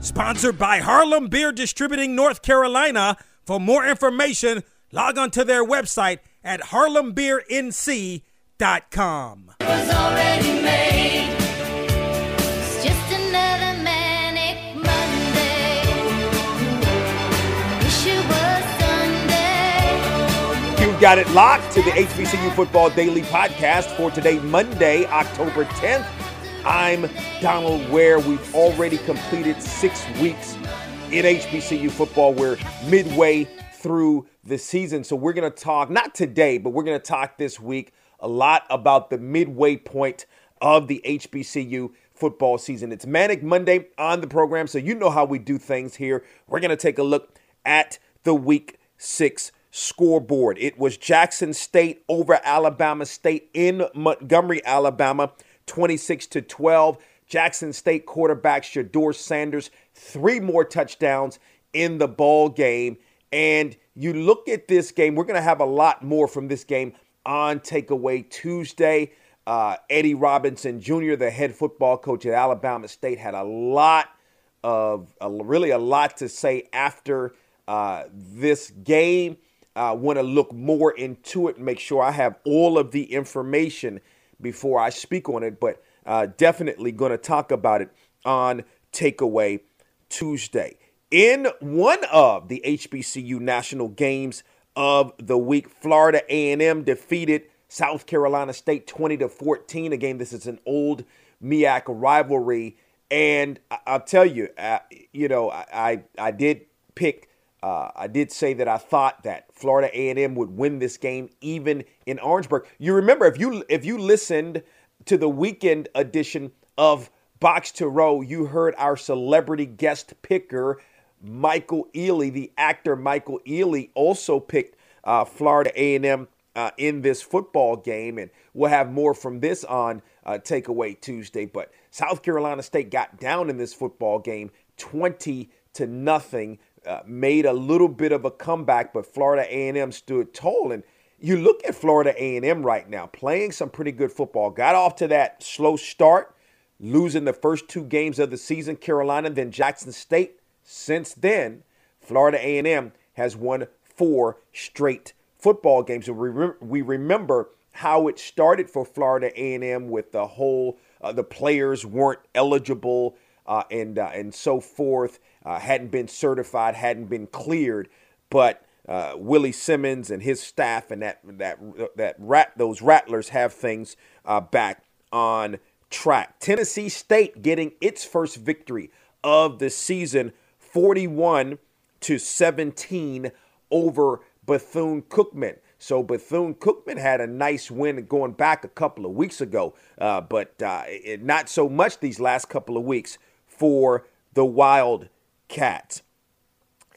Sponsored by Harlem Beer Distributing North Carolina. For more information, log on to their website at harlembeernc.com. was already made. It's just another manic Monday. Wish it was Sunday. You've got it locked to the HBCU Football Daily Podcast for today, Monday, October 10th. I'm Donal Ware. We've already completed six weeks in HBCU football. We're midway through the season. So we're going to talk, not today, but we're going to talk this week a lot about the midway point of the HBCU football season. It's Manic Monday on the program, so you know how we do things here. We're going to take a look at the week six scoreboard. It was Jackson State over Alabama State in Montgomery, Alabama, 26 to 12. Jackson State quarterback Shedeur Sanders, three more touchdowns in the ball game. And you look at this game, we're going to have a lot more from this game on Takeaway Tuesday. Uh, Eddie Robinson Jr., the head football coach at Alabama State, had a lot of a, really a lot to say after uh, this game. I want to look more into it and make sure I have all of the information before I speak on it, but uh, definitely going to talk about it on Takeaway Tuesday. In one of the HBCU national games of the week, Florida A&M defeated South Carolina State 20 to 14. Again, this is an old MEAC rivalry, and I- I'll tell you, uh, you know, I I, I did pick. Uh, I did say that I thought that Florida A&M would win this game, even in Orangeburg. You remember if you if you listened to the weekend edition of Box to Row, you heard our celebrity guest picker, Michael Ealy, the actor Michael Ealy, also picked uh, Florida A&M uh, in this football game, and we'll have more from this on uh, Takeaway Tuesday. But South Carolina State got down in this football game, twenty to nothing. Uh, made a little bit of a comeback, but Florida A&M stood tall. And you look at Florida A&M right now, playing some pretty good football. Got off to that slow start, losing the first two games of the season, Carolina, then Jackson State. Since then, Florida A&M has won four straight football games. And we, re- we remember how it started for Florida A&M with the whole uh, the players weren't eligible uh, and uh, and so forth, uh, hadn't been certified, hadn't been cleared, but uh, Willie Simmons and his staff and that that that rat those rattlers have things uh, back on track. Tennessee State getting its first victory of the season, 41 to 17 over Bethune Cookman. So Bethune Cookman had a nice win going back a couple of weeks ago, uh, but uh, it, not so much these last couple of weeks for the Wildcats.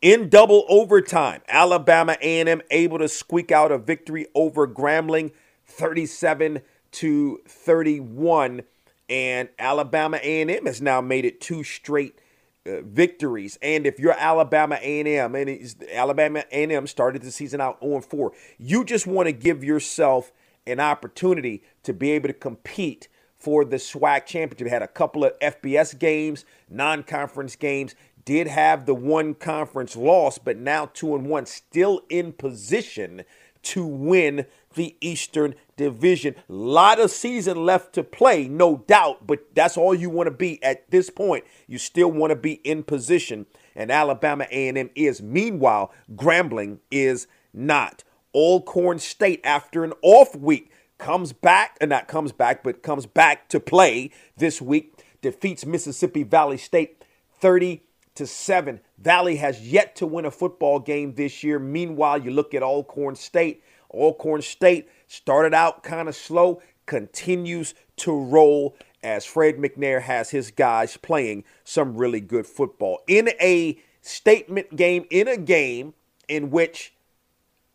In double overtime, Alabama A&M able to squeak out a victory over Grambling, 37 to 31, and Alabama A&M has now made it two straight uh, victories. And if you're Alabama A&M, and Alabama A&M started the season out 0-4, you just want to give yourself an opportunity to be able to compete for the SWAC championship. Had a couple of FBS games, non-conference games. Did have the one conference loss, but now two and one, still in position to win the Eastern Division. Lot of season left to play, no doubt, but that's all you want to be at this point. You still want to be in position, and Alabama A&M is. Meanwhile, Grambling is not. Alcorn State, after an off week, comes back, and not comes back, but comes back to play this week. Defeats Mississippi Valley State 30 to 7. Valley has yet to win a football game this year. Meanwhile, you look at Alcorn State. Alcorn State started out kind of slow, continues to roll as Fred McNair has his guys playing some really good football in a statement game, in a game in which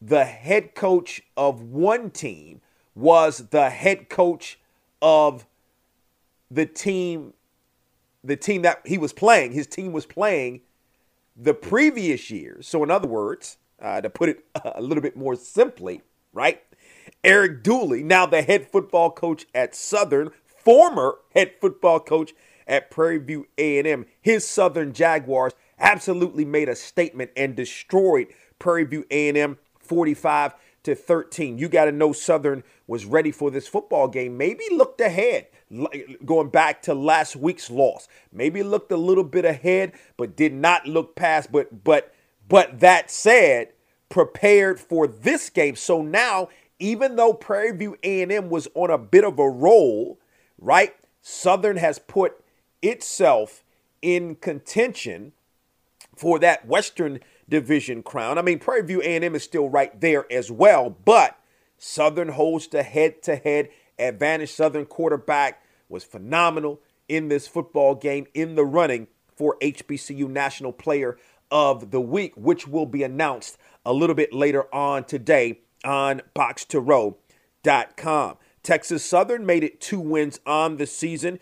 the head coach of one team was the head coach of the team the team that he was playing. His team was playing the previous year. So in other words uh, to put it a little bit more simply right? Eric dooley now the head football coach at southern former head football coach at prairie view a&m his southern jaguars absolutely made a statement and destroyed prairie view a&m 45 to 13. You got to know Southern was ready for this football game. Maybe looked ahead, going back to last week's loss. Maybe looked a little bit ahead, but did not look past. But but but that said, prepared for this game. So now, even though Prairie View A&M was on a bit of a roll, right? Southern has put itself in contention for that Western Division crown. I mean, Prairie View A&M is still right there as well, but Southern holds the head-to-head advantage. Southern quarterback was phenomenal in this football game in the running for HBCU National Player of the Week, which will be announced a little bit later on today on box2row.com. Texas Southern made it two wins on the season,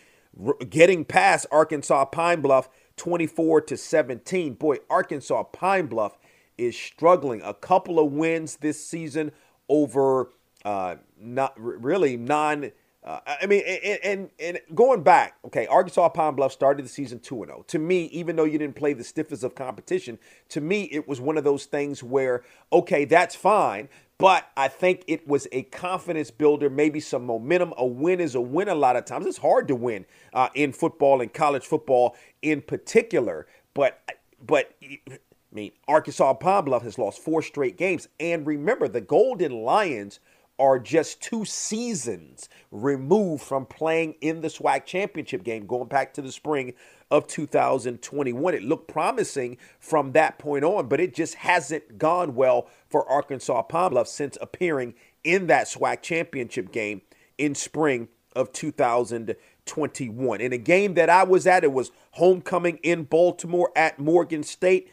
getting past Arkansas Pine Bluff 24 to 17. Boy, Arkansas Pine Bluff is struggling. A couple of wins this season over uh, not really non. Uh, I mean, and, and, and going back, okay, Arkansas Pine Bluff started the season 2 0. To me, even though you didn't play the stiffest of competition, to me, it was one of those things where, okay, that's fine, but I think it was a confidence builder, maybe some momentum. A win is a win a lot of times. It's hard to win uh, in football and college football in particular. But, but I mean, Arkansas Pine Bluff has lost four straight games. And remember, the Golden Lions are just two seasons removed from playing in the SWAC championship game, going back to the spring of 2021. It looked promising from that point on, but it just hasn't gone well for Arkansas Pine Bluff since appearing in that SWAC championship game in spring of 2021. In a game that I was at, it was homecoming in Baltimore at Morgan State.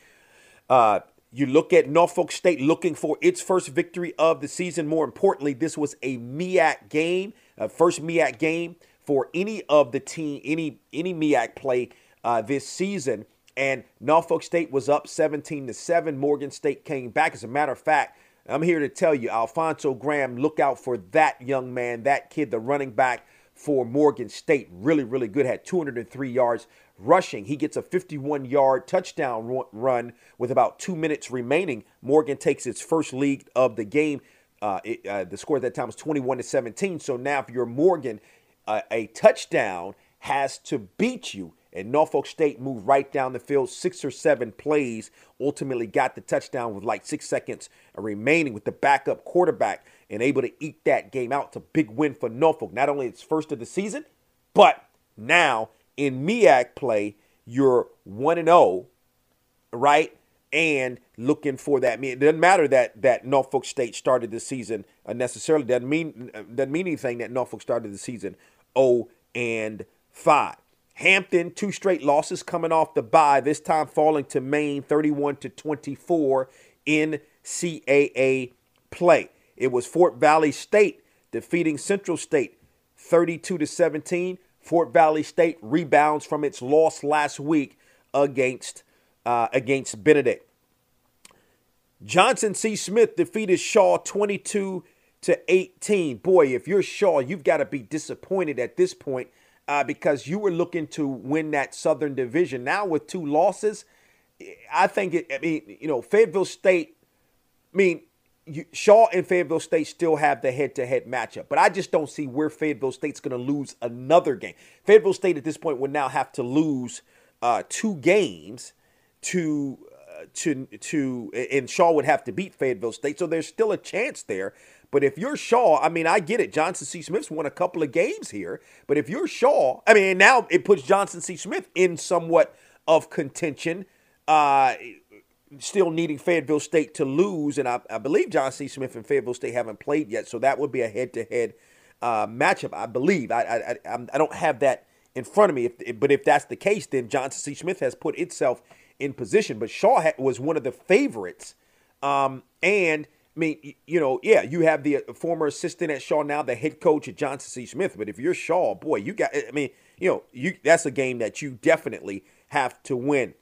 Uh, you look at Norfolk State looking for its first victory of the season. More importantly, this was a MEAC game, uh, first MEAC game for any of the team, any any MEAC play uh, this season. And Norfolk State was up 17 to 7. Morgan State came back. As a matter of fact, I'm here to tell you, Alfonso Graham, look out for that young man, that kid, the running back for Morgan State. Really, really good. Had 203 yards rushing. He gets a 51 yard touchdown run with about two minutes remaining. Morgan takes its first lead of the game. Uh, it, uh, the score at that time was 21 to 17. So now, if you're Morgan, uh, a touchdown has to beat you. And Norfolk State moved right down the field, six or seven plays, ultimately got the touchdown with like six seconds remaining with the backup quarterback and able to eke that game out. It's a big win for Norfolk. Not only its first of the season, but now in MEAC play, you're 1 and 0, right? And looking for that. It doesn't matter that that Norfolk State started the season necessarily. Doesn't mean uh, doesn't mean anything that Norfolk started the season 0 and 5. Hampton, two straight losses coming off the bye, this time falling to Maine 31 to 24 in CAA play. It was Fort Valley State defeating Central State 32 to 17. Fort Valley State rebounds from its loss last week against uh, against Benedict. Johnson C. Smith defeated Shaw 22 to 18. Boy, if you're Shaw, you've got to be disappointed at this point uh, because you were looking to win that Southern Division. Now with two losses, I think it. I mean, you know, Fayetteville State. I mean, you, Shaw and Fayetteville State still have the head-to-head matchup, but I just don't see where Fayetteville State's going to lose another game. Fayetteville State at this point would now have to lose uh, two games to to to, and Shaw would have to beat Fayetteville State, so there's still a chance there. But if you're Shaw, I mean, I get it. Johnson C. Smith's won a couple of games here, but if you're Shaw, I mean, now it puts Johnson C. Smith in somewhat of contention. Uh, still needing Fayetteville State to lose, and I, I, believe John C. Smith and Fayetteville State haven't played yet, so that would be a head-to-head uh, matchup. I believe. I, I I don't have that in front of me. If, but if that's the case, then Johnson C. Smith has put itself in position. But Shaw ha- was one of the favorites. Um, and I mean, you know, yeah, you have the uh, former assistant at Shaw now, the head coach at Johnson C. Smith. But if you're Shaw, boy, you got. I mean, you know, you that's a game that you definitely have to win.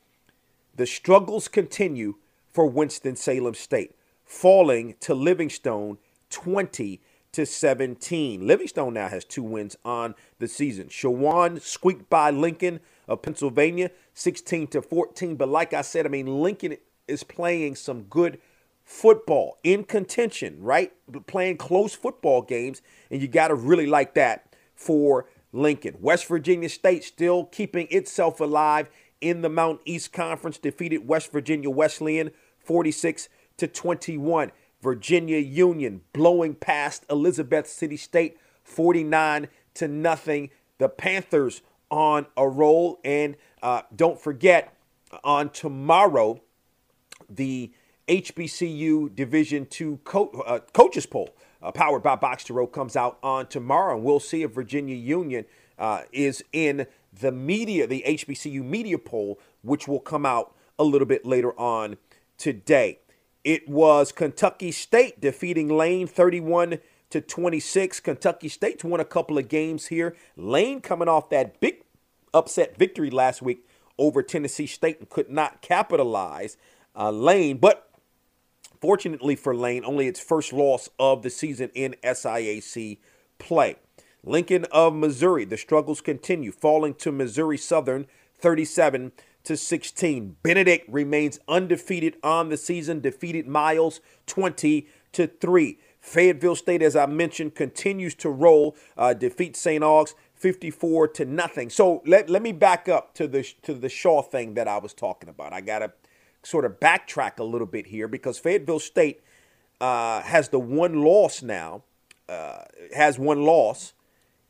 The struggles continue for Winston Salem State, falling to Livingstone 20 to 17. Livingstone now has two wins on the season. Chowan squeaked by Lincoln of Pennsylvania 16 to 14. But like I said, I mean, Lincoln is playing some good football in contention, right? Playing close football games, and you got to really like that for Lincoln. West Virginia State still keeping itself alive in the Mountain East Conference, defeated West Virginia Wesleyan 46 to 21. Virginia Union blowing past Elizabeth City State 49 to nothing. The Panthers on a roll. And uh, don't forget, on tomorrow, the HBCU Division II co- uh, coaches poll, uh, powered by Box to Row, comes out on tomorrow, and we'll see if Virginia Union uh, is in the media, the HBCU media poll, which will come out a little bit later on today. It was Kentucky State defeating Lane 31 to 26. Kentucky State's won a couple of games here. Lane coming off that big upset victory last week over Tennessee State and could not capitalize. Uh, Lane, but fortunately for Lane, only its first loss of the season in SIAC play. Lincoln of Missouri, the struggles continue, falling to Missouri Southern 37 to 16. Benedict remains undefeated on the season, defeated Miles 20 to 3. Fayetteville State, as I mentioned, continues to roll, uh, defeat St. Aug's 54 to nothing. So let, let me back up to the to the Shaw thing that I was talking about. I gotta sort of backtrack a little bit here because Fayetteville State uh, has the one loss now, uh, has one loss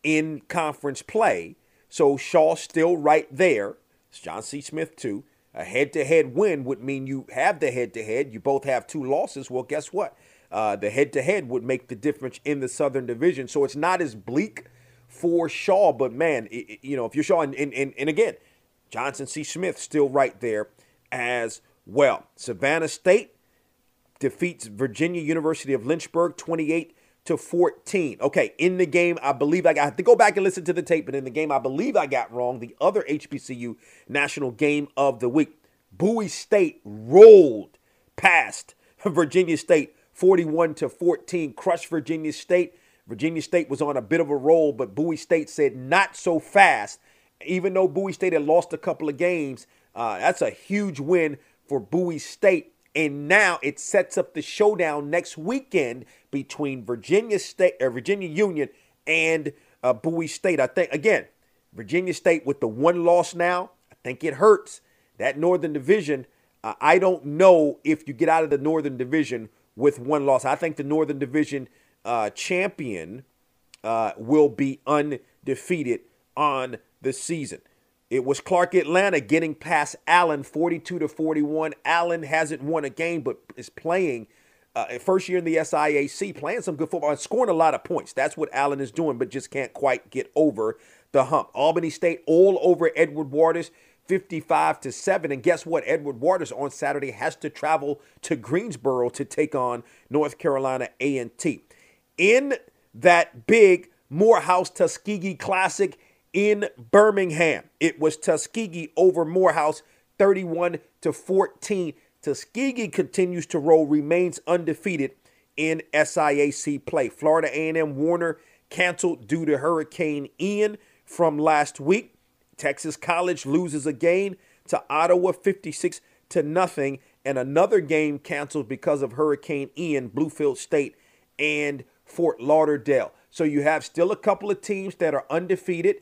in conference play. So Shaw still right there. It's John C. Smith too. A head-to-head win would mean you have the head-to-head. You both have two losses. Well, guess what? Uh, the head-to-head would make the difference in the Southern Division. So it's not as bleak for Shaw, but man, it, it- you know, if you're Shaw, and, and, and, and again, Johnson C. Smith still right there as well. Savannah State defeats Virginia University of Lynchburg 28 to 14. Okay, in the game, I believe I got I have to go back and listen to the tape, but in the game, I believe I got wrong. The other HBCU national game of the week, Bowie State rolled past Virginia State 41 to 14, crushed Virginia State. Virginia State was on a bit of a roll, but Bowie State said not so fast. Even though Bowie State had lost a couple of games, uh, that's a huge win for Bowie State. And now it sets up the showdown next weekend between Virginia State or Virginia Union and uh, Bowie State. I think again, Virginia State with the one loss now, I think it hurts. That Northern Division, uh, I don't know if you get out of the Northern Division with one loss. I think the Northern Division uh, champion uh, will be undefeated on the season. It was Clark Atlanta getting past Allen 42 to 41. Allen hasn't won a game, but is playing uh, first year in the SIAC, playing some good football and scoring a lot of points. That's what Allen is doing, but just can't quite get over the hump. Albany State all over Edward Waters. 55 to 7 and guess what edward waters on saturday has to travel to greensboro to take on north carolina a&t in that big morehouse tuskegee classic in birmingham. It was tuskegee over morehouse 31 to 14 tuskegee continues to roll remains undefeated in siac play. Florida a&m warner canceled due to hurricane ian from last week. Texas College loses again to Ottawa 56 to nothing and another game canceled because of Hurricane Ian, Bluefield State and Fort Lauderdale. So you have still a couple of teams that are undefeated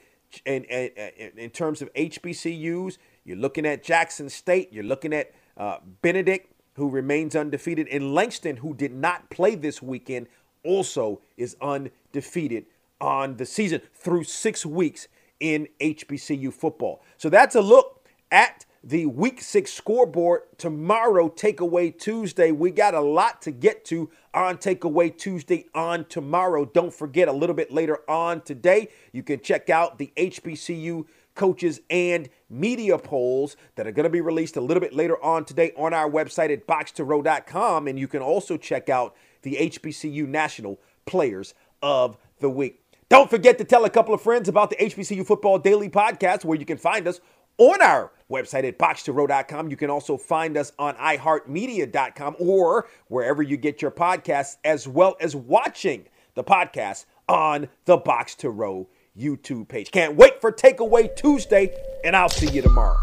in, in, in terms of HBCUs. You're looking at Jackson State, you're looking at uh, Benedict who remains undefeated and Langston who did not play this weekend also is undefeated on the season through 6 weeks in HBCU football. So that's a look at the week six scoreboard tomorrow, Takeaway Tuesday. We got a lot to get to on Takeaway Tuesday on tomorrow. Don't forget, a little bit later on today, you can check out the HBCU coaches and media polls that are going to be released a little bit later on today on our website at box2row.com. And you can also check out the HBCU National Players of the Week. Don't forget to tell a couple of friends about the HBCU Football Daily Podcast, where you can find us on our website at box2row.com. You can also find us on iHeartMedia.com or wherever you get your podcasts, as well as watching the podcast on the Box to Row YouTube page. Can't wait for Takeaway Tuesday, and I'll see you tomorrow.